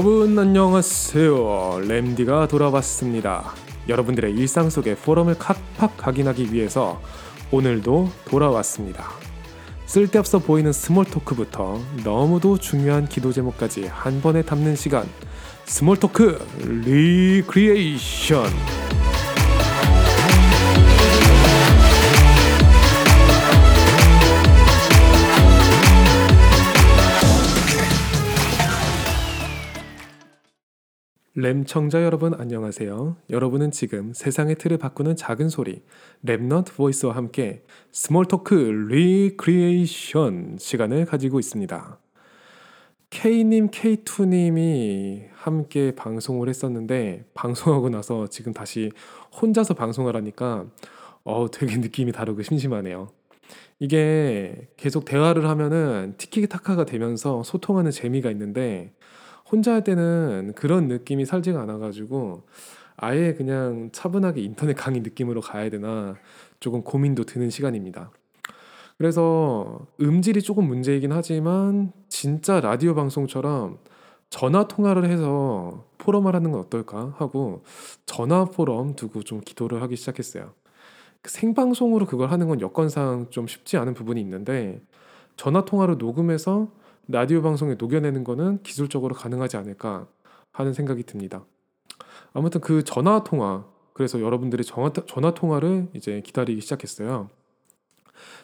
여러분 안녕하세요. 램디가 돌아왔습니다. 여러분들의 일상 속의 포럼을 팍팍 각인하기 위해서 오늘도 돌아왔습니다. 쓸데없어 보이는 small talk부터 너무도 중요한 기도 제목까지 한 번에 담는 시간. small talk recreation. 램 청자 여러분 안녕하세요. 여러분은 지금 세상의 틀을 바꾸는 작은 소리 Remnant Voice와 함께 small talk recreation 시간을 가지고 있습니다. K님, K2님이 함께 방송을 했었는데 방송하고 나서 지금 다시 혼자서 방송을 하니까 어 되게 느낌이 다르고 심심하네요. 이게 계속 대화를 하면은 티키타카가 되면서 소통하는 재미가 있는데 혼자 할 때는 그런 느낌이 살지가 않아가지고 아예 그냥 차분하게 인터넷 강의 느낌으로 가야 되나 조금 고민도 드는 시간입니다. 그래서 음질이 조금 문제이긴 하지만 진짜 라디오 방송처럼 전화 통화를 해서 포럼을 하는 건 어떨까 하고 전화 포럼 두고 좀 기도를 하기 시작했어요. 그 생방송으로 그걸 하는 건 여건상 좀 쉽지 않은 부분이 있는데 전화 통화로 녹음해서 라디오 방송에 녹여내는 거는 기술적으로 가능하지 않을까 하는 생각이 듭니다. 아무튼 그 전화 통화 그래서 여러분들이 전화, 통화를 이제 기다리기 시작했어요.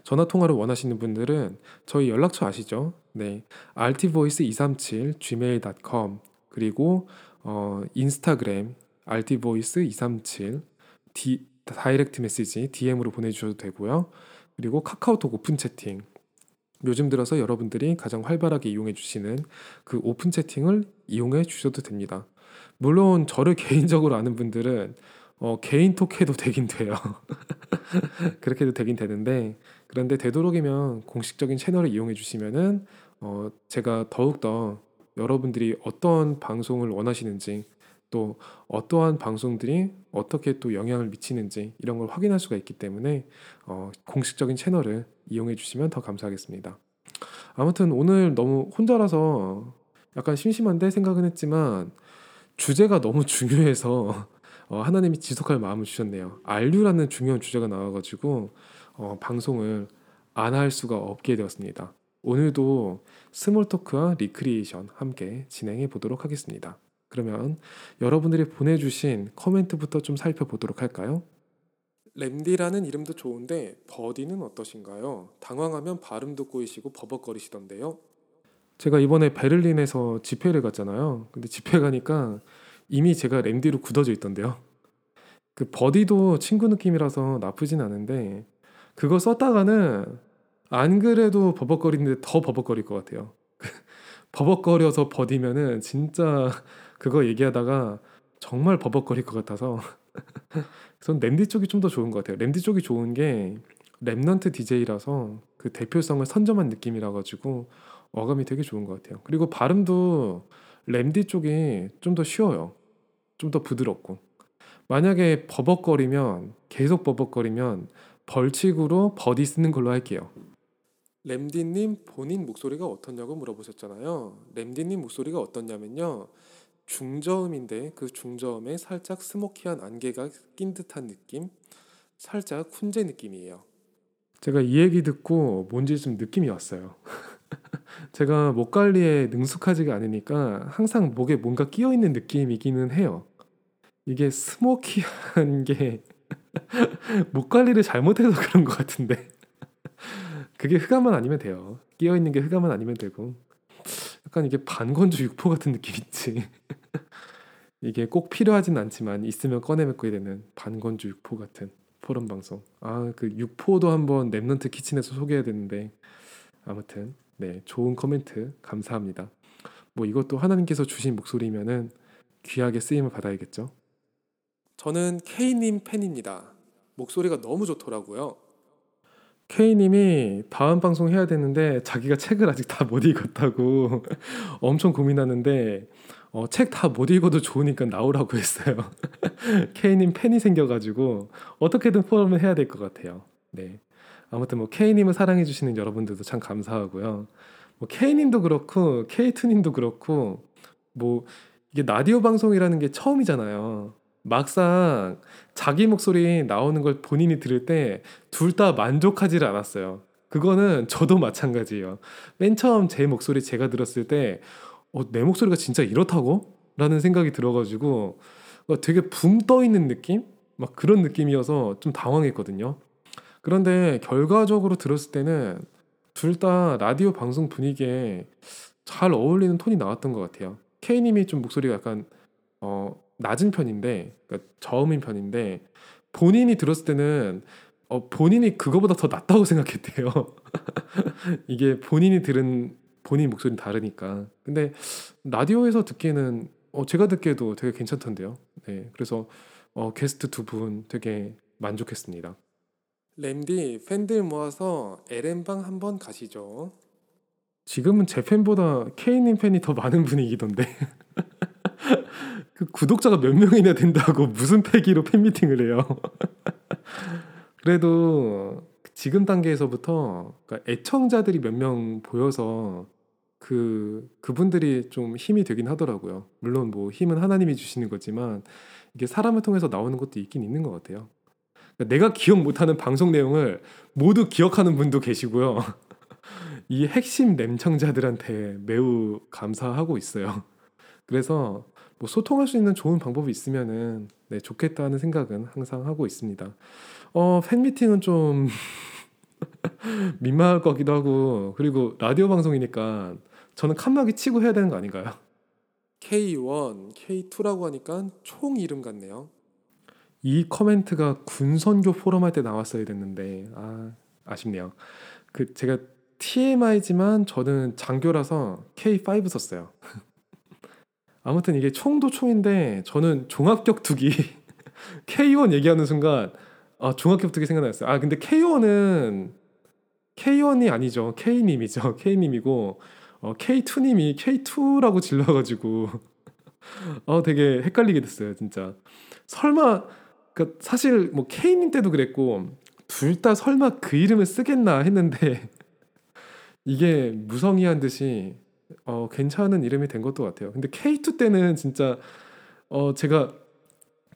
전화 통화를 원하시는 분들은 저희 연락처 아시죠? 네, rtvoice237 gmail.com 그리고 어, 인스타그램 rtvoice237 디, 다이렉트 메시지 DM으로 보내주셔도 되고요. 그리고 카카오톡 오픈 채팅 요즘 들어서 여러분들이 가장 활발하게 이용해 주시는 그 오픈 채팅을 이용해 주셔도 됩니다. 물론 저를 개인적으로 아는 분들은 어, 개인 톡해도 되긴 돼요. 그렇게도 되긴 되는데 그런데 되도록이면 공식적인 채널을 이용해 주시면은 어, 제가 더욱더 여러분들이 어떤 방송을 원하시는지 또 어떠한 방송들이 어떻게 또 영향을 미치는지 이런 걸 확인할 수가 있기 때문에 어, 공식적인 채널을 이용해 주시면 더 감사하겠습니다. 아무튼 오늘 너무 혼자라서 약간 심심한데 생각은 했지만 주제가 너무 중요해서 어, 하나님이 지속할 마음을 주셨네요. 알류라는 중요한 주제가 나와가지고 어, 방송을 안 할 수가 없게 되었습니다. 오늘도 small talk와 recreation 함께 진행해 보도록 하겠습니다. 그러면 여러분들이 보내주신 코멘트부터 좀 살펴보도록 할까요? 램디라는 이름도 좋은데 버디는 어떠신가요? 당황하면 발음도 꼬이시고 버벅거리시던데요. 제가 이번에 베를린에서 집회를 갔잖아요. 근데 집회 가니까 이미 제가 램디로 굳어져 있던데요. 그 버디도 친구 느낌이라서 나쁘진 않은데 그거 썼다가는 안 그래도 버벅거리는데 더 버벅거릴 것 같아요. 버벅거려서 버디면은 진짜 그거 얘기하다가 정말 버벅거릴 것 같아서 전 램디 쪽이 좀 더 좋은 것 같아요. 램디 쪽이 좋은 게 Remnant DJ라서 그 대표성을 선점한 느낌이라 가지고 어감이 되게 좋은 것 같아요. 그리고 발음도 램디 쪽이 좀 더 쉬워요. 좀 더 부드럽고 만약에 버벅거리면 계속 버벅거리면 벌칙으로 버디 쓰는 걸로 할게요. 램디님 본인 목소리가 어떻냐고 물어보셨잖아요. 램디님 목소리가 어떻냐면요. 중저음인데 그 중저음에 살짝 스모키한 안개가 낀 듯한 느낌, 살짝 훈제 느낌이에요. 제가 이 얘기 듣고 뭔지 좀 느낌이 왔어요. 제가 목 관리에 능숙하지가 않으니까 항상 목에 뭔가 끼어 있는 느낌이기는 해요. 이게 스모키한 게 목 관리를 잘못해서 그런 것 같은데 그게 흑암만 아니면 돼요. 끼어 있는 게 흑암만 아니면 되고 약간 이게 반건조 육포 같은 느낌 있지. 이게 꼭 필요하진 않지만 있으면 꺼내 먹게 되는 반건조 육포 같은 포럼 방송. 아 그 육포도 한번 Remnant Kitchen에서 소개해야 되는데 아무튼 네 좋은 코멘트 감사합니다. 뭐 이것도 하나님께서 주신 목소리면은 귀하게 쓰임을 받아야겠죠. 저는 K님 팬입니다. 목소리가 너무 좋더라고요. K님이 다음 방송 해야 되는데 자기가 책을 아직 다 못 읽었다고 엄청 고민하는데 어, 책 다 못 읽어도 좋으니까 나오라고 했어요. K님 팬이 생겨가지고 어떻게든 포럼을 해야 될 것 같아요. 네. 아무튼 뭐 K님을 사랑해 주시는 여러분들도 참 감사하고요. 뭐 K님도 그렇고 K2님도 그렇고 뭐 이게 라디오 방송이라는 게 처음이잖아요. 막상 자기 목소리 나오는 걸 본인이 들을 때 둘 다 만족하지를 않았어요. 그거는 저도 마찬가지예요. 맨 처음 제 목소리 제가 들었을 때 어, 내 목소리가 진짜 이렇다고? 라는 생각이 들어가지고 어, 되게 붕 떠 있는 느낌? 막 그런 느낌이어서 좀 당황했거든요. 그런데 결과적으로 들었을 때는 둘 다 라디오 방송 분위기에 잘 어울리는 톤이 나왔던 것 같아요. K님이 좀 목소리가 약간 어, 낮은 편인데, 그러니까 저음인 편인데 본인이 들었을 때는 어, 본인이 그거보다 더 낫다고 생각했대요. 이게 본인이 들은 본인 목소리는 다르니까. 근데 라디오에서 듣기에는 어, 제가 듣기에도 되게 괜찮던데요. 네, 그래서 어, 게스트 두 분 되게 만족했습니다. 램디 팬들 모아서 LM방 한번 가시죠. 지금은 제 팬보다 K님 팬이 더 많은 분위기던데. 그 구독자가 몇 명이나 된다고 무슨 패기로 팬미팅을 해요. 그래도 지금 단계에서부터 그러니까 애청자들이 몇 명 보여서 그 그분들이 좀 힘이 되긴 하더라고요. 물론 뭐 힘은 하나님이 주시는 거지만 이게 사람을 통해서 나오는 것도 있긴 있는 것 같아요. 그러니까 내가 기억 못하는 방송 내용을 모두 기억하는 분도 계시고요. 이 핵심 램청자들한테 매우 감사하고 있어요. 그래서 뭐 소통할 수 있는 좋은 방법이 있으면은 네, 좋겠다는 생각은 항상 하고 있습니다. 어, 팬미팅은 좀 민망할 것 같기도 하고 그리고 라디오 방송이니까 저는 칸막이 치고 해야 되는 거 아닌가요? K1, K2라고 하니까 총 이름 같네요. 이 커멘트가 군선교 포럼 할 때 나왔어야 됐는데 아 아쉽네요. 그 제가 TMI지만 저는 장교라서 K5 썼어요. 아무튼 이게 총도 총인데 저는 종합격투기 K1 얘기하는 순간 아 종합격투기 생각났어요. 아 근데 K1은 K1이 아니죠. K님이죠. K님이고 어, K2님이 K2라고 질러가지고 어 되게 헷갈리게 됐어요. 진짜 설마 그 사실 뭐 K님 때도 그랬고 둘 다 설마 그 이름을 쓰겠나 했는데 이게 무성의한 듯이 어, 괜찮은 이름이 된 것도 같아요. 근데 K2 때는 진짜 어, 제가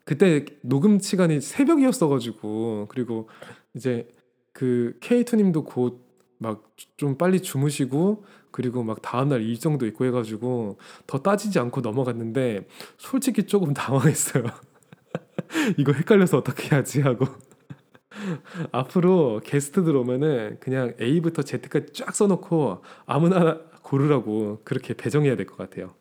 그때 녹음 시간이 새벽이었어가지고 그리고 이제 그 K2님도 곧 막 좀 빨리 주무시고 그리고 막 다음날 일정도 있고 해가지고 더 따지지 않고 넘어갔는데 솔직히 조금 당황했어요. 이거 헷갈려서 어떻게 하지 하고 앞으로 게스트들 오면은 그냥 A부터 Z까지 쫙 써놓고 아무나 고르라고 그렇게 배정해야 될 것 같아요.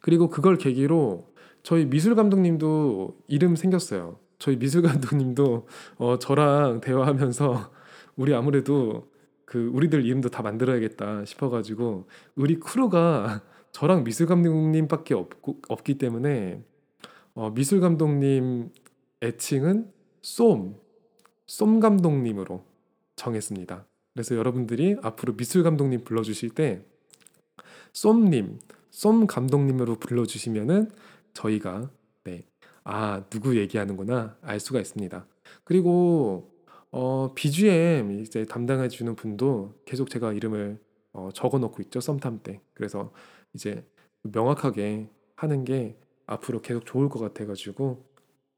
그리고 그걸 계기로 저희 미술 감독님도 이름 생겼어요. 저희 미술 감독님도 어, 저랑 대화하면서 우리 아무래도 그 우리들 이름도 다 만들어야겠다 싶어가지고 우리 크루가 저랑 미술 감독님밖에 없고, 없기 때문에 어, 미술 감독님 애칭은 쏨, 쏨 감독님으로 정했습니다. 그래서 여러분들이 앞으로 미술 감독님 불러주실 때 쏨님, 쏨 감독님으로 불러주시면은 저희가 네, 아 누구 얘기하는구나 알 수가 있습니다. 그리고 어, BGM 이제 담당해 주는 분도 계속 제가 이름을 어, 적어 놓고 있죠 썸탐 때. 그래서 이제 명확하게 하는 게 앞으로 계속 좋을 것 같아가지고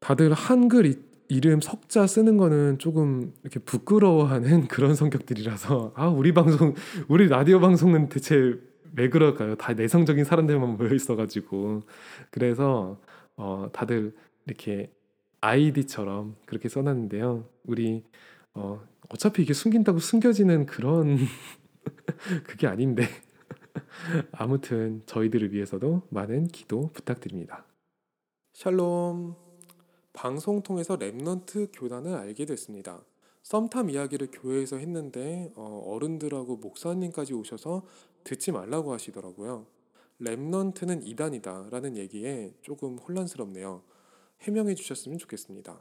다들 한글 이, 이름 석자 쓰는 거는 조금 이렇게 부끄러워하는 그런 성격들이라서 아 우리 방송 우리 라디오 방송은 대체 왜 그럴까요? 다 내성적인 사람들만 모여 있어가지고 그래서 어, 다들 이렇게 아이디처럼 그렇게 써놨는데요. 우리 어, 어차피 이게 숨긴다고 숨겨지는 그런 그게 아닌데 아무튼 저희들을 위해서도 많은 기도 부탁드립니다. 샬롬. 방송 통해서 Remnant 교단을 알게 됐습니다. 썸탄 이야기를 교회에서 했는데 어른들하고 목사님까지 오셔서 듣지 말라고 하시더라고요. 랩넌트는 이단이다 라는 얘기에 조금 혼란스럽네요. 해명해 주셨으면 좋겠습니다.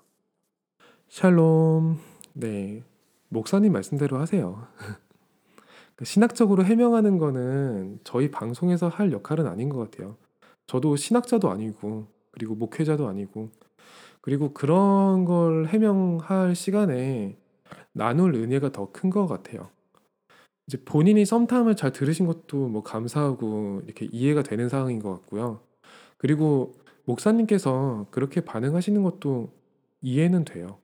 샬롬. 네. 목사님 말씀대로 하세요. 그 신학적으로 해명하는 거는 저희 방송에서 할 역할은 아닌 것 같아요. 저도 신학자도 아니고, 그리고 목회자도 아니고, 그리고 그런 걸 해명할 시간에 나눌 은혜가 더 큰 것 같아요. 이제 본인이 썸탐을 잘 들으신 것도 뭐 감사하고 이렇게 이해가 되는 상황인 것 같고요. 그리고 목사님께서 그렇게 반응하시는 것도 이해는 돼요.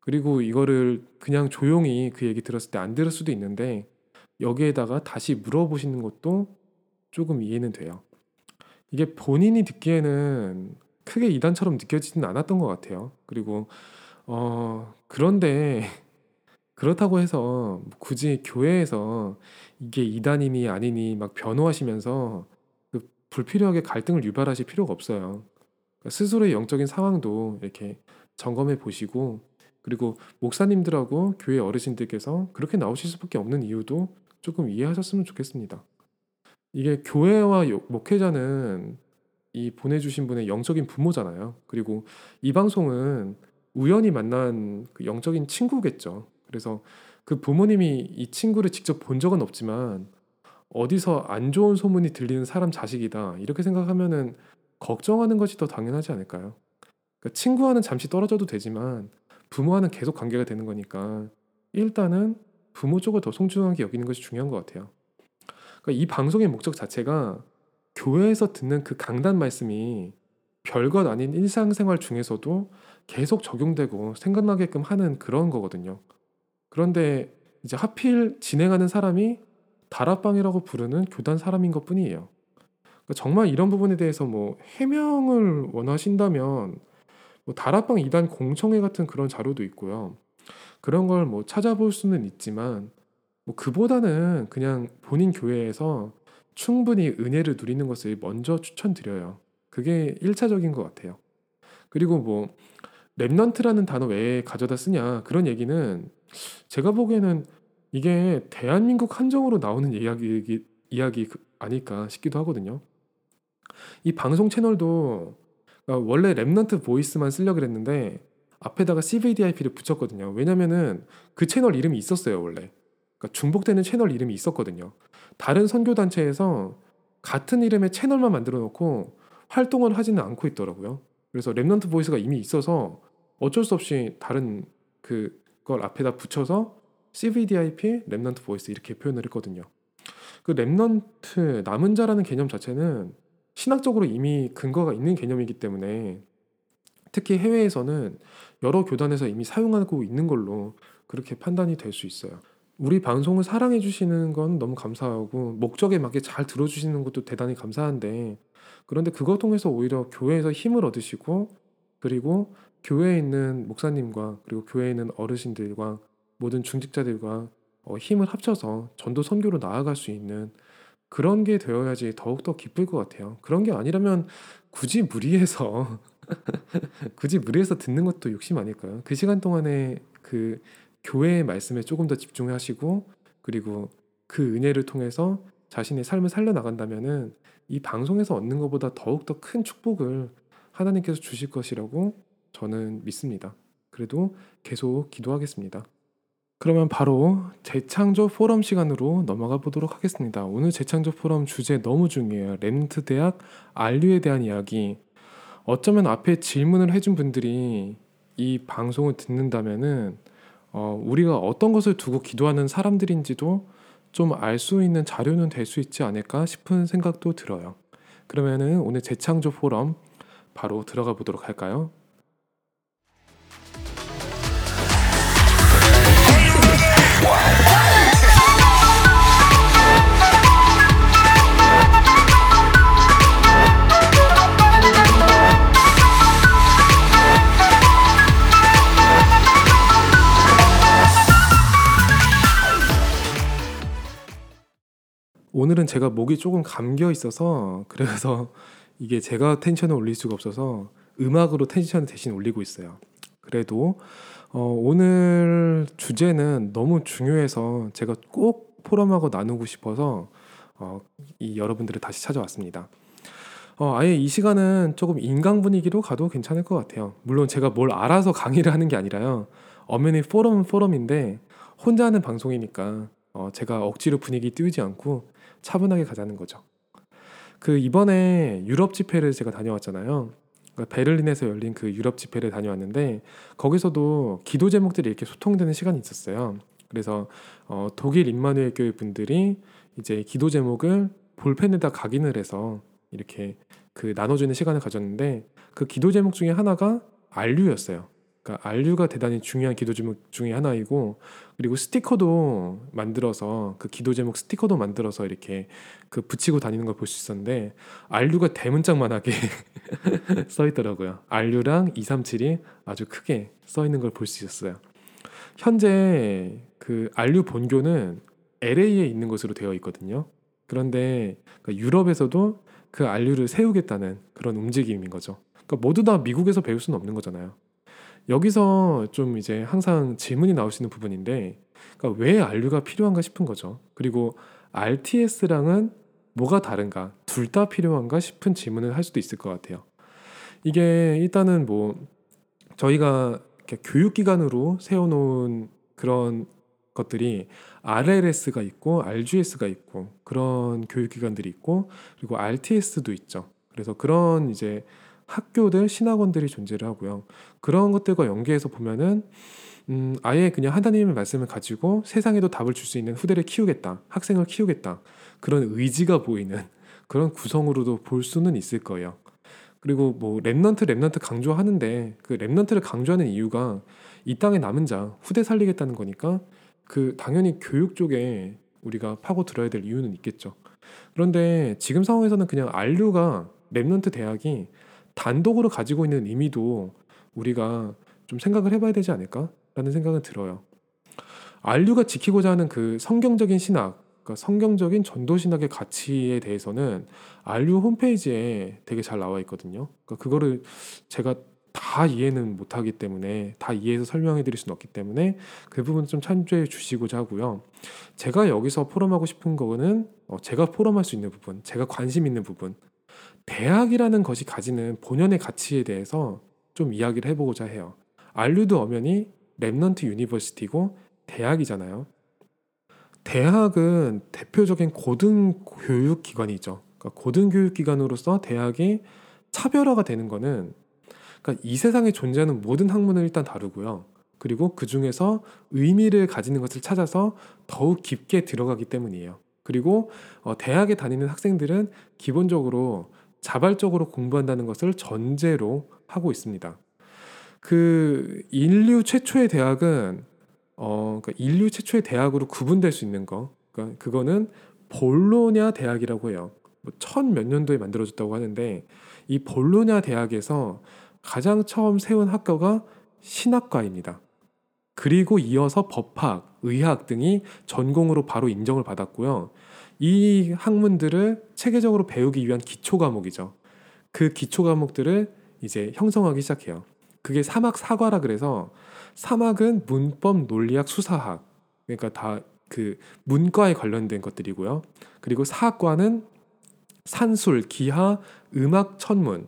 그리고 이거를 그냥 조용히 그 얘기 들었을 때 안 들을 수도 있는데 여기에다가 다시 물어보시는 것도 조금 이해는 돼요. 이게 본인이 듣기에는 크게 이단처럼 느껴지진 않았던 것 같아요. 그리고 어 그런데 그렇다고 해서 굳이 교회에서 이게 이단이니 아니니 막 변호하시면서 그 불필요하게 갈등을 유발하실 필요가 없어요. 그러니까 스스로의 영적인 상황도 이렇게 점검해 보시고 그리고 목사님들하고 교회 어르신들께서 그렇게 나오실 수밖에 없는 이유도 조금 이해하셨으면 좋겠습니다. 이게 교회와 목회자는 이 보내주신 분의 영적인 부모잖아요. 그리고 이 방송은 우연히 만난 그 영적인 친구겠죠. 그래서 그 부모님이 이 친구를 직접 본 적은 없지만 어디서 안 좋은 소문이 들리는 사람 자식이다 이렇게 생각하면은 걱정하는 것이 더 당연하지 않을까요? 그러니까 친구와는 잠시 떨어져도 되지만 부모와는 계속 관계가 되는 거니까 일단은 부모 쪽을 더 소중하게 여기는 것이 중요한 것 같아요. 그러니까 이 방송의 목적 자체가 교회에서 듣는 그 강단 말씀이 별것 아닌 일상생활 중에서도 계속 적용되고 생각나게끔 하는 그런 거거든요. 그런데 이제 하필 진행하는 사람이 다락방이라고 부르는 교단 사람인 것 뿐이에요. 그러니까 정말 이런 부분에 대해서 뭐 해명을 원하신다면 뭐 다락방 이단 공청회 같은 그런 자료도 있고요. 그런 걸 뭐 찾아볼 수는 있지만 뭐 그보다는 그냥 본인 교회에서 충분히 은혜를 누리는 것을 먼저 추천드려요. 그게 1차적인 것 같아요. 그리고 뭐 Remnant라는 단어 왜 가져다 쓰냐 그런 얘기는 제가 보기에는 이게 대한민국 한정으로 나오는 이야기 이야기 그 아닐까 싶기도 하거든요. 이 방송 채널도 그러니까 원래 Remnant Voice만 쓰려 그랬는데 앞에다가 CVDIP를 붙였거든요. 왜냐면은 그 채널 이름이 있었어요 원래. 그러니까 중복되는 채널 이름이 있었거든요. 다른 선교 단체에서 같은 이름의 채널만 만들어 놓고 활동을 하지는 않고 있더라고요. 그래서 Remnant Voice가 이미 있어서 어쩔 수 없이 다른 그 걸 앞에다 붙여서 CVDIP Remnant Voice 이렇게 표현을 했거든요. 그 Remnant 남은 자라는 개념 자체는 신학적으로 이미 근거가 있는 개념이기 때문에 특히 해외에서는 여러 교단에서 이미 사용하고 있는 걸로 그렇게 판단이 될 수 있어요. 우리 방송을 사랑해 주시는 건 너무 감사하고 목적에 맞게 잘 들어 주시는 것도 대단히 감사한데 그런데 그거 통해서 오히려 교회에서 힘을 얻으시고 그리고 교회에 있는 목사님과 그리고 교회에 있는 어르신들과 모든 중직자들과 어, 힘을 합쳐서 전도 선교로 나아갈 수 있는 그런 게 되어야지 더욱더 기쁠 것 같아요. 그런 게 아니라면 굳이 무리해서 굳이 무리해서 듣는 것도 욕심 아닐까요? 그 시간 동안에 그 교회의 말씀에 조금 더 집중하시고 그리고 그 은혜를 통해서 자신의 삶을 살려 나간다면은 이 방송에서 얻는 것보다 더욱 더 큰 축복을 하나님께서 주실 것이라고 저는 믿습니다. 그래도 계속 기도하겠습니다. 그러면 바로 재창조 포럼 시간으로 넘어가 보도록 하겠습니다. 오늘 재창조 포럼 주제 너무 중요해요. 렌트 대학 안류에 대한 이야기. 어쩌면 앞에 질문을 해준 분들이 이 방송을 듣는다면은 어, 우리가 어떤 것을 두고 기도하는 사람들인지도 좀 알 수 있는 자료는 될 수 있지 않을까 싶은 생각도 들어요. 그러면은 오늘 재창조 포럼 바로 들어가 보도록 할까요? 오늘은 제가 목이 조금 감겨 있어서 그래서 이게 제가 텐션을 올릴 수가 없어서 음악으로 텐션을 대신 올리고 있어요. 그래도 어, 오늘 주제는 너무 중요해서 제가 꼭 포럼하고 나누고 싶어서 어, 이 여러분들을 다시 찾아왔습니다. 어, 아예 이 시간은 조금 인강 분위기로 가도 괜찮을 것 같아요. 물론 제가 뭘 알아서 강의를 하는 게 아니라요. 엄연히 포럼은 포럼인데 혼자 하는 방송이니까 어, 제가 억지로 분위기 띄우지 않고 차분하게 가자는 거죠. 그 이번에 유럽 집회를 제가 다녀왔잖아요. 그러니까 베를린에서 열린 그 유럽 집회를 다녀왔는데 거기서도 기도 제목들이 이렇게 소통되는 시간이 있었어요. 그래서 어, 독일 임마누엘 교회 분들이 이제 기도 제목을 볼펜에다 각인을 해서 이렇게 그 나눠주는 시간을 가졌는데 그 기도 제목 중에 하나가 안류였어요. 그러니까 안류가 대단히 중요한 기도 제목 중에 하나이고 그리고 스티커도 만들어서 그 기도 제목 스티커도 만들어서 이렇게 그 붙이고 다니는 걸 볼 수 있었는데 안류가 대문짝만하게 써 있더라고요. 안류랑 237이 아주 크게 써 있는 걸 볼 수 있었어요. 현재 그 안류 본교는 LA에 있는 것으로 되어 있거든요. 그런데 그러니까 유럽에서도 그 안류를 세우겠다는 그런 움직임인 거죠. 그러니까 모두 다 미국에서 배울 수는 없는 거잖아요. 여기서 좀 이제 항상 질문이 나올 수 있는 부분인데 그러니까 왜 안류가 필요한가 싶은 거죠. 그리고 RTS랑은 뭐가 다른가? 둘 다 필요한가 싶은 질문을 할 수도 있을 것 같아요. 이게 일단은 뭐 저희가 교육기관으로 세워놓은 그런 것들이 RLS가 있고 RGS가 있고 그런 교육기관들이 있고 그리고 RTS도 있죠. 그래서 그런 이제 학교들 신학원들이 존재를 하고요. 그런 것들과 연계해서 보면은 음, 아예 그냥 하나님의 말씀을 가지고 세상에도 답을 줄 수 있는 후대를 키우겠다, 학생을 키우겠다 그런 의지가 보이는 그런 구성으로도 볼 수는 있을 거예요. 그리고 뭐 Remnant Remnant 강조하는데 그 Remnant를 강조하는 이유가 이 땅에 남은 자 후대 살리겠다는 거니까 그 당연히 교육 쪽에 우리가 파고 들어야 될 이유는 있겠죠. 그런데 지금 상황에서는 그냥 RU가 Remnant 대학이 단독으로 가지고 있는 의미도 우리가 좀 생각을 해봐야 되지 않을까라는 생각은 들어요. RU가 지키고자 하는 그 성경적인 신학, 그러니까 성경적인 전도 신학의 가치에 대해서는 RU 홈페이지에 되게 잘 나와 있거든요. 그러니까 그거를 제가 다 이해는 못하기 때문에 다 이해해서 설명해 드릴 수는 없기 때문에 그 부분 좀 참조해 주시고자 하고요. 제가 여기서 포럼하고 싶은 거는 어, 제가 포럼할 수 있는 부분, 제가 관심 있는 부분, 대학이라는 것이 가지는 본연의 가치에 대해서 좀 이야기를 해보고자 해요. RU도 엄연히 Remnant University고 대학이잖아요. 대학은 대표적인 고등교육 기관이죠. 그러니까 고등교육 기관으로서 대학이 차별화가 되는 거는 그러니까 이 세상에 존재하는 모든 학문을 일단 다루고요. 그리고 그 중에서 의미를 가지는 것을 찾아서 더욱 깊게 들어가기 때문이에요. 그리고 어, 대학에 다니는 학생들은 기본적으로 자발적으로 공부한다는 것을 전제로 하고 있습니다. 그 인류 최초의 대학은 어 그러니까 인류 최초의 대학으로 구분될 수 있는 거, 그러니까 그거는 볼로냐 대학이라고 해요. 뭐 천몇 년도에 만들어졌다고 하는데 이 볼로냐 대학에서 가장 처음 세운 학과가 신학과입니다. 그리고 이어서 법학, 의학 등이 전공으로 바로 인정을 받았고요. 이 학문들을 체계적으로 배우기 위한 기초 과목이죠. 그 기초 과목들을 이제 형성하기 시작해요. 그게 사막 사과라 그래서 사막은 문법, 논리학, 수사학 그러니까 다 그 문과에 관련된 것들이고요. 그리고 사학과는 산술, 기하, 음악, 천문.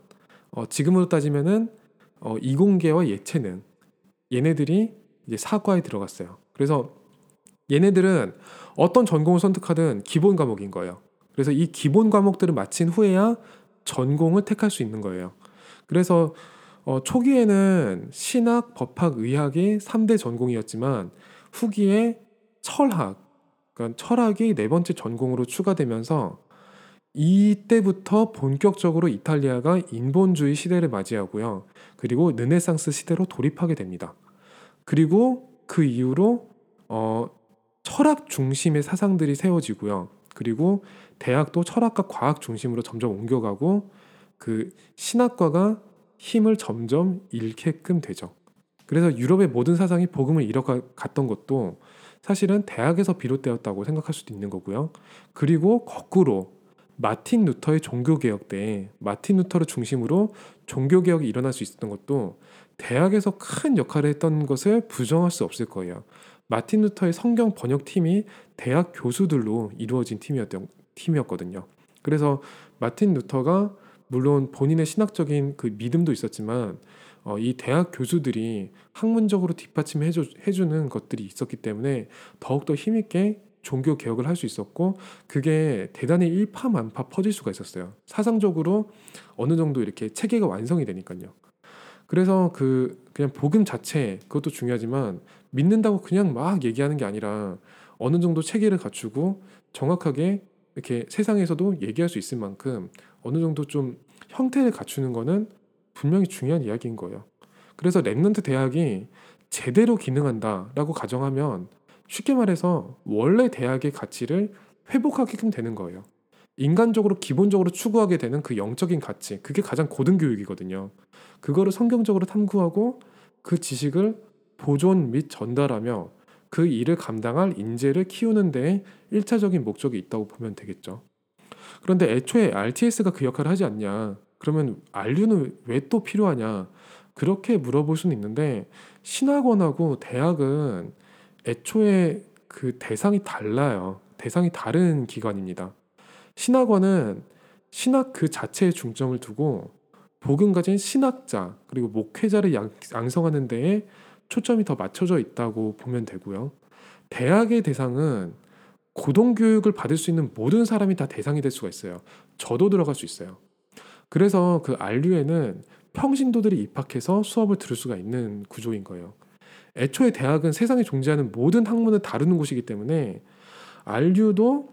어, 지금으로 따지면은 어, 이공계와 예체능 얘네들이 이제 사과에 들어갔어요. 그래서 얘네들은 어떤 전공을 선택하든 기본 과목인 거예요. 그래서 이 기본 과목들을 마친 후에야 전공을 택할 수 있는 거예요. 그래서 어, 초기에는 신학, 법학, 의학이 3대 전공이었지만 후기에 철학, 그러니까 철학이 네 번째 전공으로 추가되면서 이때부터 본격적으로 이탈리아가 인본주의 시대를 맞이하고요. 그리고 르네상스 시대로 돌입하게 됩니다. 그리고 그 이후로 어, 철학 중심의 사상들이 세워지고요. 그리고 대학도 철학과 과학 중심으로 점점 옮겨가고 그 신학과가 힘을 점점 잃게끔 되죠. 그래서 유럽의 모든 사상이 복음을 잃어갔던 것도 사실은 대학에서 비롯되었다고 생각할 수도 있는 거고요. 그리고 거꾸로 마틴 루터의 종교개혁 때 마틴 루터를 중심으로 종교개혁이 일어날 수 있었던 것도 대학에서 큰 역할을 했던 것을 부정할 수 없을 거예요. 마틴 루터의 성경 번역 팀이 대학 교수들로 이루어진 팀이었던 팀이었거든요. 그래서 마틴 루터가 물론 본인의 신학적인 그 믿음도 있었지만 어, 이 대학 교수들이 학문적으로 뒷받침해 주는 것들이 있었기 때문에 더욱더 힘있게 종교 개혁을 할 수 있었고 그게 대단히 일파만파 퍼질 수가 있었어요. 사상적으로 어느 정도 이렇게 체계가 완성이 되니까요. 그래서 그 그냥 복음 자체 그것도 중요하지만 믿는다고 그냥 막 얘기하는 게 아니라 어느 정도 체계를 갖추고 정확하게 이렇게 세상에서도 얘기할 수 있을 만큼 어느 정도 좀 형태를 갖추는 거는 분명히 중요한 이야기인 거예요. 그래서 Remnant 대학이 제대로 기능한다라고 가정하면 쉽게 말해서 원래 대학의 가치를 회복하게끔 되는 거예요. 인간적으로 기본적으로 추구하게 되는 그 영적인 가치, 그게 가장 고등 교육이거든요. 그거를 성경적으로 탐구하고 그 지식을 보존 및 전달하며 그 일을 감당할 인재를 키우는 데에 1차적인 목적이 있다고 보면 되겠죠. 그런데 애초에 RTS가 그 역할을 하지 않냐? 그러면 안류는 왜 또 필요하냐? 그렇게 물어볼 수는 있는데 신학원하고 대학은 애초에 그 대상이 달라요. 대상이 다른 기관입니다. 신학원은 신학 그 자체에 중점을 두고 복음 가진 신학자 그리고 목회자를 양성하는 데에 초점이 더 맞춰져 있다고 보면 되고요. 대학의 대상은 고등교육을 받을 수 있는 모든 사람이 다 대상이 될 수가 있어요. 저도 들어갈 수 있어요. 그래서 그 안류에는 평신도들이 입학해서 수업을 들을 수가 있는 구조인 거예요. 애초에 대학은 세상에 존재하는 모든 학문을 다루는 곳이기 때문에 안류도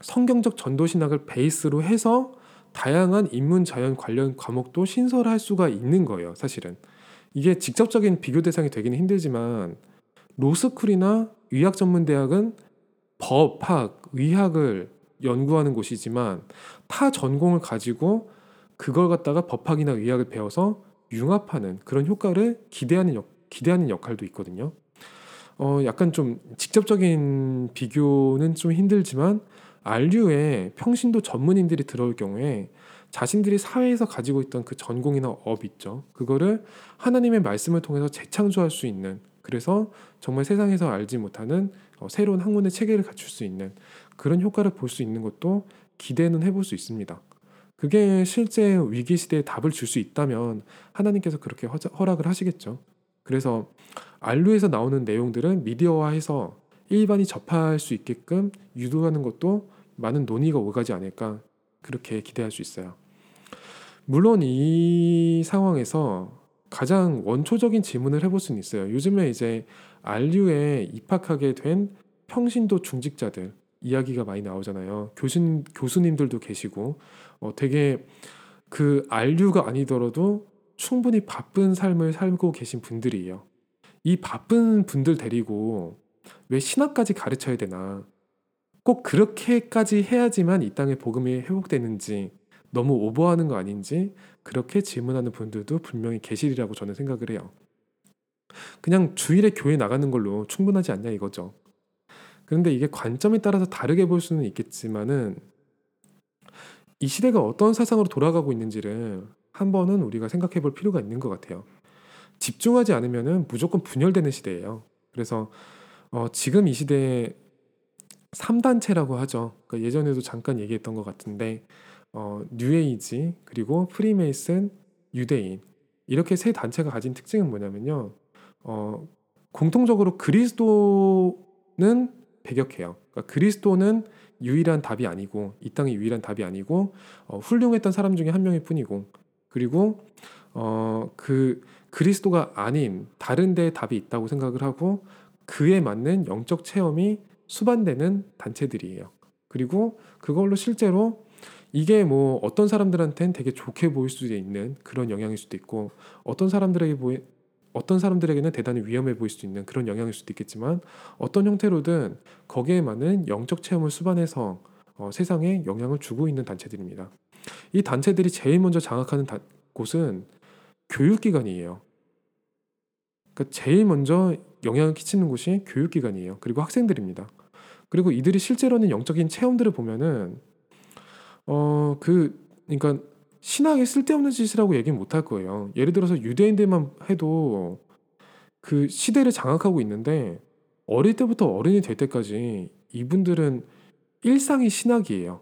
성경적 전도 신학을 베이스로 해서 다양한 인문 자연 관련 과목도 신설할 수가 있는 거예요, 사실은. 이게 직접적인 비교 대상이 되기는 힘들지만 로스쿨이나 의학 전문 대학은 법학, 의학을 연구하는 곳이지만 타 전공을 가지고 그걸 갖다가 법학이나 의학을 배워서 융합하는 그런 효과를 기대하는 역, 기대하는 역할도 있거든요. 어, 약간 좀 직접적인 비교는 좀 힘들지만 RU에 평신도 전문인들이 들어올 경우에 자신들이 사회에서 가지고 있던 그 전공이나 업 있죠. 그거를 하나님의 말씀을 통해서 재창조할 수 있는 그래서 정말 세상에서 알지 못하는 어, 새로운 학문의 체계를 갖출 수 있는 그런 효과를 볼 수 있는 것도 기대는 해볼 수 있습니다. 그게 실제 위기 시대에 답을 줄 수 있다면 하나님께서 그렇게 허락을 하시겠죠. 그래서 RU에서 나오는 내용들은 미디어화해서 일반이 접할 수 있게끔 유도하는 것도 많은 논의가 오가지 않을까 그렇게 기대할 수 있어요. 물론 이 상황에서 가장 원초적인 질문을 해볼 수는 있어요. 요즘에 이제 안류에 입학하게 된 평신도 중직자들 이야기가 많이 나오잖아요. 교수 교수님들도 계시고 어, 되게 그 안류가 아니더라도 충분히 바쁜 삶을 살고 계신 분들이에요. 이 바쁜 분들 데리고 왜 신학까지 가르쳐야 되나? 꼭 그렇게까지 해야지만 이 땅의 복음이 회복되는지 너무 오버하는 거 아닌지 그렇게 질문하는 분들도 분명히 계시리라고 저는 생각을 해요. 그냥 주일에 교회 나가는 걸로 충분하지 않냐 이거죠. 그런데 이게 관점에 따라서 다르게 볼 수는 있겠지만은 이 시대가 어떤 사상으로 돌아가고 있는지를 한 번은 우리가 생각해 볼 필요가 있는 것 같아요. 집중하지 않으면 무조건 분열되는 시대예요. 그래서 어, 지금 이 시대에 3단체라고 하죠. 그러니까 예전에도 잠깐 얘기했던 것 같은데 어, 뉴에이지 그리고 프리메이슨 유대인 이렇게 세 단체가 가진 특징은 뭐냐면요. 어, 공통적으로 그리스도는 배격해요. 그러니까 그리스도는 유일한 답이 아니고 이 땅의 유일한 답이 아니고 어, 훌륭했던 사람 중에 한 명일 뿐이고 그리고 어, 그 그리스도가 아닌 다른 데에 답이 있다고 생각을 하고 그에 맞는 영적 체험이 수반되는 단체들이에요. 그리고 그걸로 실제로 이게 뭐 어떤 사람들한테는 되게 좋게 보일 수도 있는 그런 영향일 수도 있고 어떤 사람들에게 보이 어떤 사람들에게는 대단히 위험해 보일 수도 있는 그런 영향일 수도 있겠지만 어떤 형태로든 거기에 맞는 영적 체험을 수반해서 어, 세상에 영향을 주고 있는 단체들입니다. 이 단체들이 제일 먼저 장악하는 다, 곳은 교육기관이에요. 그러니까 제일 먼저 영향을 끼치는 곳이 교육기관이에요. 그리고 학생들입니다. 그리고 이들이 실제로는 영적인 체험들을 보면은 어, 그, 그러니까 신학에 쓸데없는 짓이라고 얘기는 못 할 거예요. 예를 들어서 유대인들만 해도 그 시대를 장악하고 있는데 어릴 때부터 어른이 될 때까지 이분들은 일상이 신학이에요.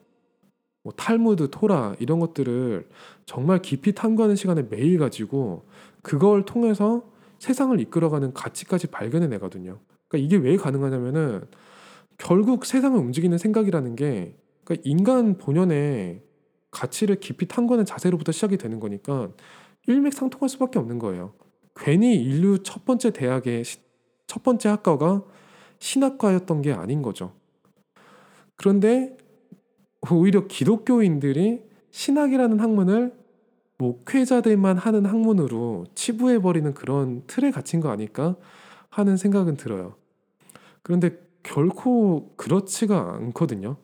뭐 탈무드, 토라 이런 것들을 정말 깊이 탐구하는 시간을 매일 가지고 그걸 통해서 세상을 이끌어가는 가치까지 발견해 내거든요. 그러니까 이게 왜 가능하냐면은 결국 세상을 움직이는 생각이라는 게 그러니까 인간 본연의 가치를 깊이 탐구하는 자세로부터 시작이 되는 거니까 일맥상통할 수밖에 없는 거예요. 괜히 인류 첫 번째 대학의 첫 번째 학과가 신학과였던 게 아닌 거죠. 그런데 오히려 기독교인들이 신학이라는 학문을 목회자들만 하는 학문으로 치부해 버리는 그런 틀에 갇힌 거 아닐까 하는 생각은 들어요. 그런데 결코 그렇지가 않거든요.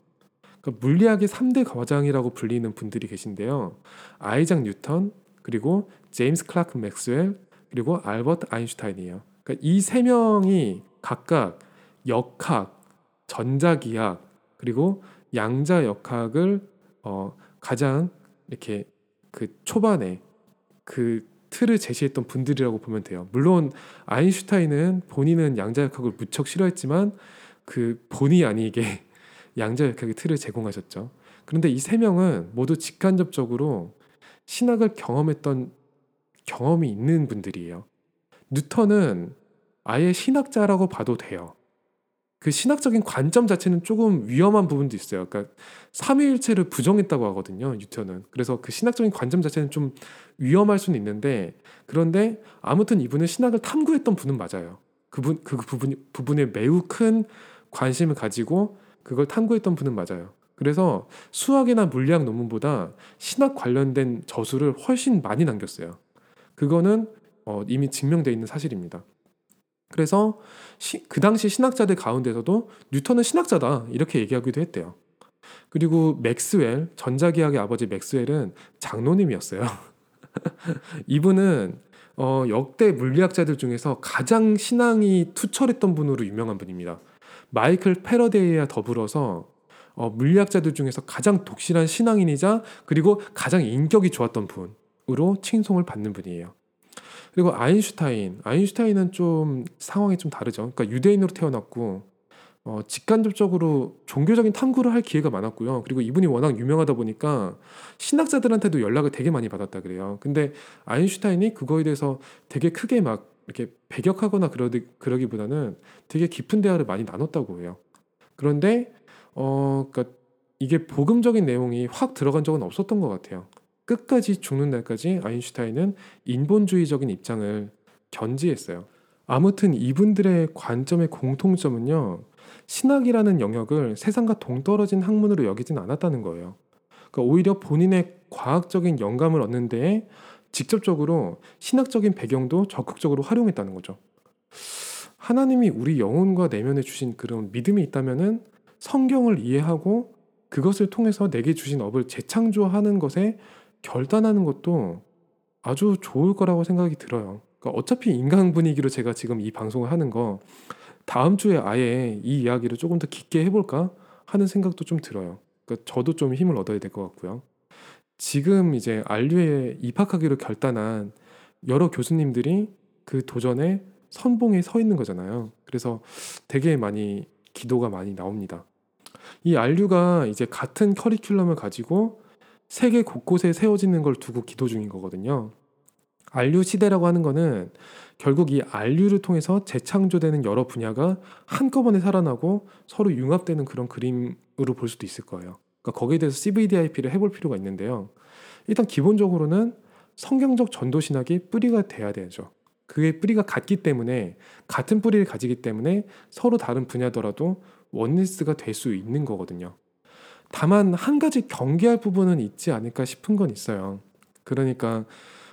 그러니까 물리학의 3대 과장이라고 불리는 분들이 계신데요. 아이작 뉴턴, 그리고 제임스 클라크 맥스웰, 그리고 알버트 아인슈타인이에요. 그러니까 이 세 명이 각각 역학, 전자기학, 그리고 양자 역학을 어, 가장 이렇게 그 초반에 그 틀을 제시했던 분들이라고 보면 돼요. 물론 아인슈타인은 본인은 양자역학을 무척 싫어했지만 그 본의 아니게 양자역학의 틀을 제공하셨죠. 그런데 이 세 명은 모두 직간접적으로 신학을 경험했던 경험이 있는 분들이에요. 뉴턴은 아예 신학자라고 봐도 돼요. 그 신학적인 관점 자체는 조금 위험한 부분도 있어요. 그러니까 삼위일체를 부정했다고 하거든요. 뉴턴은. 그래서 그 신학적인 관점 자체는 좀 위험할 수는 있는데 그런데 아무튼 이분은 신학을 탐구했던 분은 맞아요. 그분 그 부분 부분에 매우 큰 관심을 가지고 그걸 탐구했던 분은 맞아요. 그래서 수학이나 물리학 논문보다 신학 관련된 저술을 훨씬 많이 남겼어요. 그거는 어, 이미 증명되어 있는 사실입니다. 그래서 시, 그 당시 신학자들 가운데서도 뉴턴은 신학자다 이렇게 얘기하기도 했대요. 그리고 맥스웰 전자기학의 아버지 맥스웰은 장로님이었어요. 이분은 어, 역대 물리학자들 중에서 가장 신앙이 투철했던 분으로 유명한 분입니다. 마이클 패러데이와 더불어서 어, 물리학자들 중에서 가장 독실한 신앙인이자 그리고 가장 인격이 좋았던 분으로 칭송을 받는 분이에요. 그리고 아인슈타인, 아인슈타인은 좀 상황이 좀 다르죠. 그러니까 유대인으로 태어났고 어, 직간접적으로 종교적인 탐구를 할 기회가 많았고요. 그리고 이분이 워낙 유명하다 보니까 신학자들한테도 연락을 되게 많이 받았다 그래요. 근데 아인슈타인이 그거에 대해서 되게 크게 막 이렇게 배격하거나 그러기, 그러기보다는 되게 깊은 대화를 많이 나눴다고 해요. 그런데 어, 그러니까 이게 복음적인 내용이 확 들어간 적은 없었던 것 같아요. 끝까지 죽는 날까지 아인슈타인은 인본주의적인 입장을 견지했어요. 아무튼 이분들의 관점의 공통점은요, 신학이라는 영역을 세상과 동떨어진 학문으로 여기진 않았다는 거예요. 그러니까 오히려 본인의 과학적인 영감을 얻는 데에 직접적으로 신학적인 배경도 적극적으로 활용했다는 거죠. 하나님이 우리 영혼과 내면에 주신 그런 믿음이 있다면은 성경을 이해하고 그것을 통해서 내게 주신 업을 재창조하는 것에 결단하는 것도 아주 좋을 거라고 생각이 들어요. 그러니까 어차피 인간 분위기로 제가 지금 이 방송을 하는 거 다음 주에 아예 이 이야기를 조금 더 깊게 해볼까 하는 생각도 좀 들어요. 그러니까 저도 좀 힘을 얻어야 될 것 같고요. 지금 이제 안류에 입학하기로 결단한 여러 교수님들이 그 도전에 선봉에 서 있는 거잖아요. 그래서 되게 많이 기도가 많이 나옵니다. 이 안류가 이제 같은 커리큘럼을 가지고 세계 곳곳에 세워지는 걸 두고 기도 중인 거거든요. 안류 시대라고 하는 거는 결국 이 안류를 통해서 재창조되는 여러 분야가 한꺼번에 살아나고 서로 융합되는 그런 그림으로 볼 수도 있을 거예요. 그러니까 거기에 대해서 CVDIP를 해볼 필요가 있는데요. 일단 기본적으로는 성경적 전도 신학이 뿌리가 돼야 되죠. 그게 뿌리가 같기 때문에 같은 뿌리를 가지기 때문에 서로 다른 분야더라도 원리스가 될 수 있는 거거든요. 다만 한 가지 경계할 부분은 있지 않을까 싶은 건 있어요. 그러니까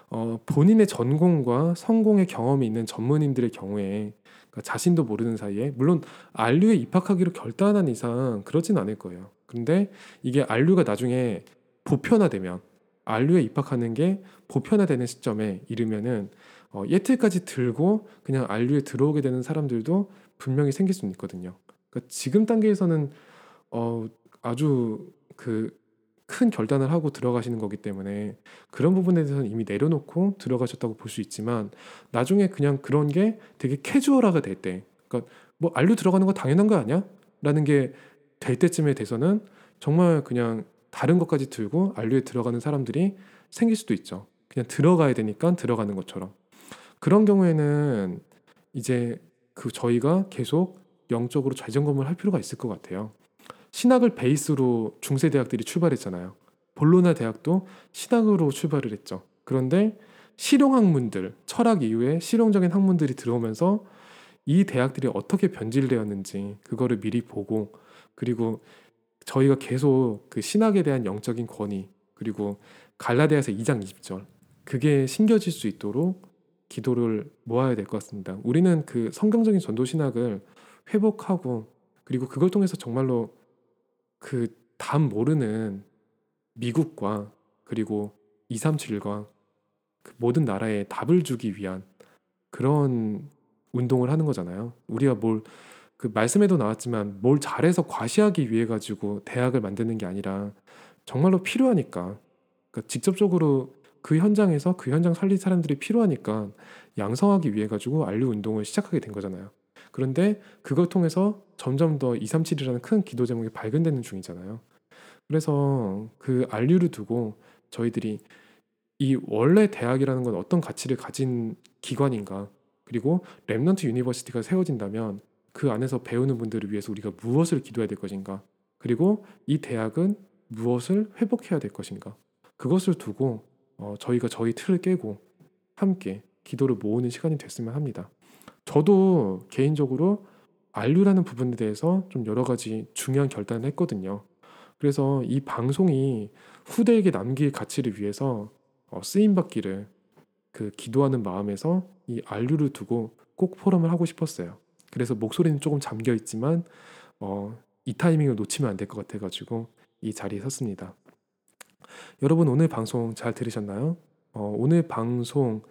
어, 본인의 전공과 성공의 경험이 있는 전문인들의 경우에 그러니까 자신도 모르는 사이에 물론 안류에 입학하기로 결단한 이상 그러진 않을 거예요. 근데 이게 안류가 나중에 보편화되면 안류에 입학하는 게 보편화되는 시점에 이르면은 어, 예틀까지 들고 그냥 안류에 들어오게 되는 사람들도 분명히 생길 수는 있거든요. 그러니까 지금 단계에서는 어, 아주 그 큰 결단을 하고 들어가시는 거기 때문에 그런 부분에 대해서는 이미 내려놓고 들어가셨다고 볼 수 있지만 나중에 그냥 그런 게 되게 캐주얼화가 될 때, 그러니까 뭐 안류 들어가는 거 당연한 거 아니야? 라는 게 될 때쯤에 돼서는 정말 그냥 다른 것까지 들고 안류에 들어가는 사람들이 생길 수도 있죠. 그냥 들어가야 되니까 들어가는 것처럼. 그런 경우에는 이제 그 저희가 계속 영적으로 재점검을 할 필요가 있을 것 같아요. 신학을 베이스로 중세 대학들이 출발했잖아요. 볼로나 대학도 신학으로 출발을 했죠. 그런데 실용 학문들, 철학 이후에 실용적인 학문들이 들어오면서 이 대학들이 어떻게 변질되었는지 그거를 미리 보고 그리고 저희가 계속 그 신학에 대한 영적인 권위 그리고 갈라디아서 2장 20절 그게 심겨질 수 있도록 기도를 모아야 될 것 같습니다. 우리는 그 성경적인 전도 신학을 회복하고 그리고 그걸 통해서 정말로 그답 모르는 미국과 그리고 237과 그 모든 나라에 답을 주기 위한 그런 운동을 하는 거잖아요. 우리가 뭘 그 말씀에도 나왔지만 뭘 잘해서 과시하기 위해 가지고 대학을 만드는 게 아니라 정말로 필요하니까 그러니까 직접적으로 그 현장에서 그 현장 살릴 사람들이 필요하니까 양성하기 위해 가지고 안류 운동을 시작하게 된 거잖아요. 그런데 그걸 통해서 점점 더 237이라는 큰 기도 제목이 발견되는 중이잖아요. 그래서 그 RU를 두고 저희들이 이 원래 대학이라는 건 어떤 가치를 가진 기관인가 그리고 Remnant University가 세워진다면 그 안에서 배우는 분들을 위해서 우리가 무엇을 기도해야 될 것인가 그리고 이 대학은 무엇을 회복해야 될 것인가 그것을 두고 어, 저희가 저희 틀을 깨고 함께 기도를 모으는 시간이 됐으면 합니다. 저도 개인적으로 안류라는 부분에 대해서 좀 여러 가지 중요한 결단을 했거든요. 그래서 이 방송이 후대에게 남길 가치를 위해서 어, 쓰임 받기를 그 기도하는 마음에서 이 안류를 두고 꼭 포럼을 하고 싶었어요. 그래서 목소리는 조금 잠겨 있지만 어, 이 타이밍을 놓치면 안 될 것 같아가지고 이 자리에 섰습니다. 여러분 오늘 방송 잘 들으셨나요? 어, 오늘 방송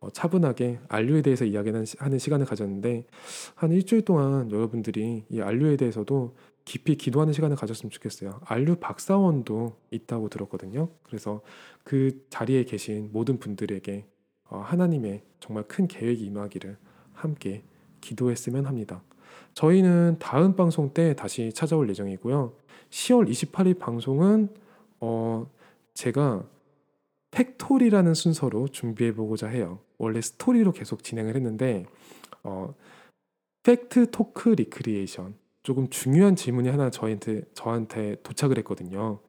어, 차분하게 안류에 대해서 이야기하는 하는 시간을 가졌는데 한 일주일 동안 여러분들이 이 안류에 대해서도 깊이 기도하는 시간을 가졌으면 좋겠어요. 안류 박사원도 있다고 들었거든요. 그래서 그 자리에 계신 모든 분들에게 어, 하나님의 정말 큰 계획이 임하기를 함께 기도했으면 합니다. 저희는 다음 방송 때 다시 찾아올 예정이고요. 10월 28일 방송은 어 제가 Factory라는 순서로 준비해 보고자 해요. 원래 스토리로 계속 진행을 했는데 어 Fact Talk Recreation 조금 중요한 질문이 하나 저한테 저한테 도착을 했거든요.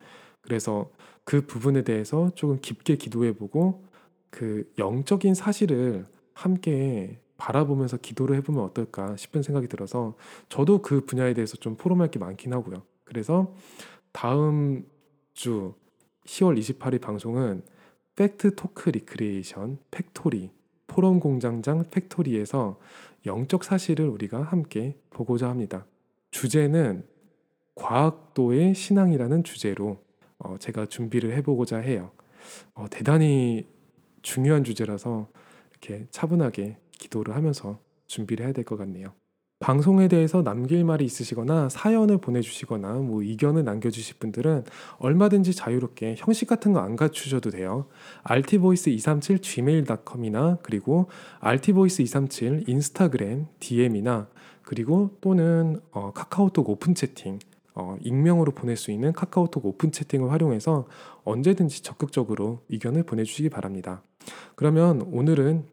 그래서 그 부분에 대해서 조금 깊게 기도해 보고 그 영적인 사실을 함께 바라보면서 기도를 해보면 어떨까 싶은 생각이 들어서 저도 그 분야에 대해서 좀 포럼할 게 많긴 하고요. 그래서 다음 주 10월 28일 방송은 fact talk recreation factory 포럼 공장장 factory에서 영적 사실을 우리가 함께 보고자 합니다. 주제는 과학도의 신앙이라는 주제로 어, 제가 준비를 해보고자 해요. 어, 대단히 중요한 주제라서 이렇게 차분하게 기도를 하면서 준비를 해야 될 것 같네요. 방송에 대해서 남길 말이 있으시거나 사연을 보내주시거나 뭐 의견을 남겨주실 분들은 얼마든지 자유롭게 형식 같은 거 안 갖추셔도 돼요. altivoice237 gmail.com이나 그리고 altivoice237 인스타그램 DM이나 그리고 또는 어, 카카오톡 오픈 채팅 어, 익명으로 보낼 수 있는 카카오톡 오픈 채팅을 활용해서 언제든지 적극적으로 의견을 보내주시기 바랍니다. 그러면 오늘은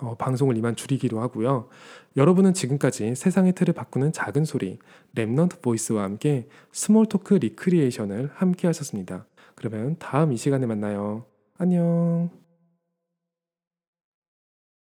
어, 방송을 이만 줄이기로 하고요. 여러분은 지금까지 세상의 틀을 바꾸는 작은 소리 Remnant Voice와 함께 small talk recreation을 함께 하셨습니다. 그러면 다음 이 시간에 만나요. 안녕.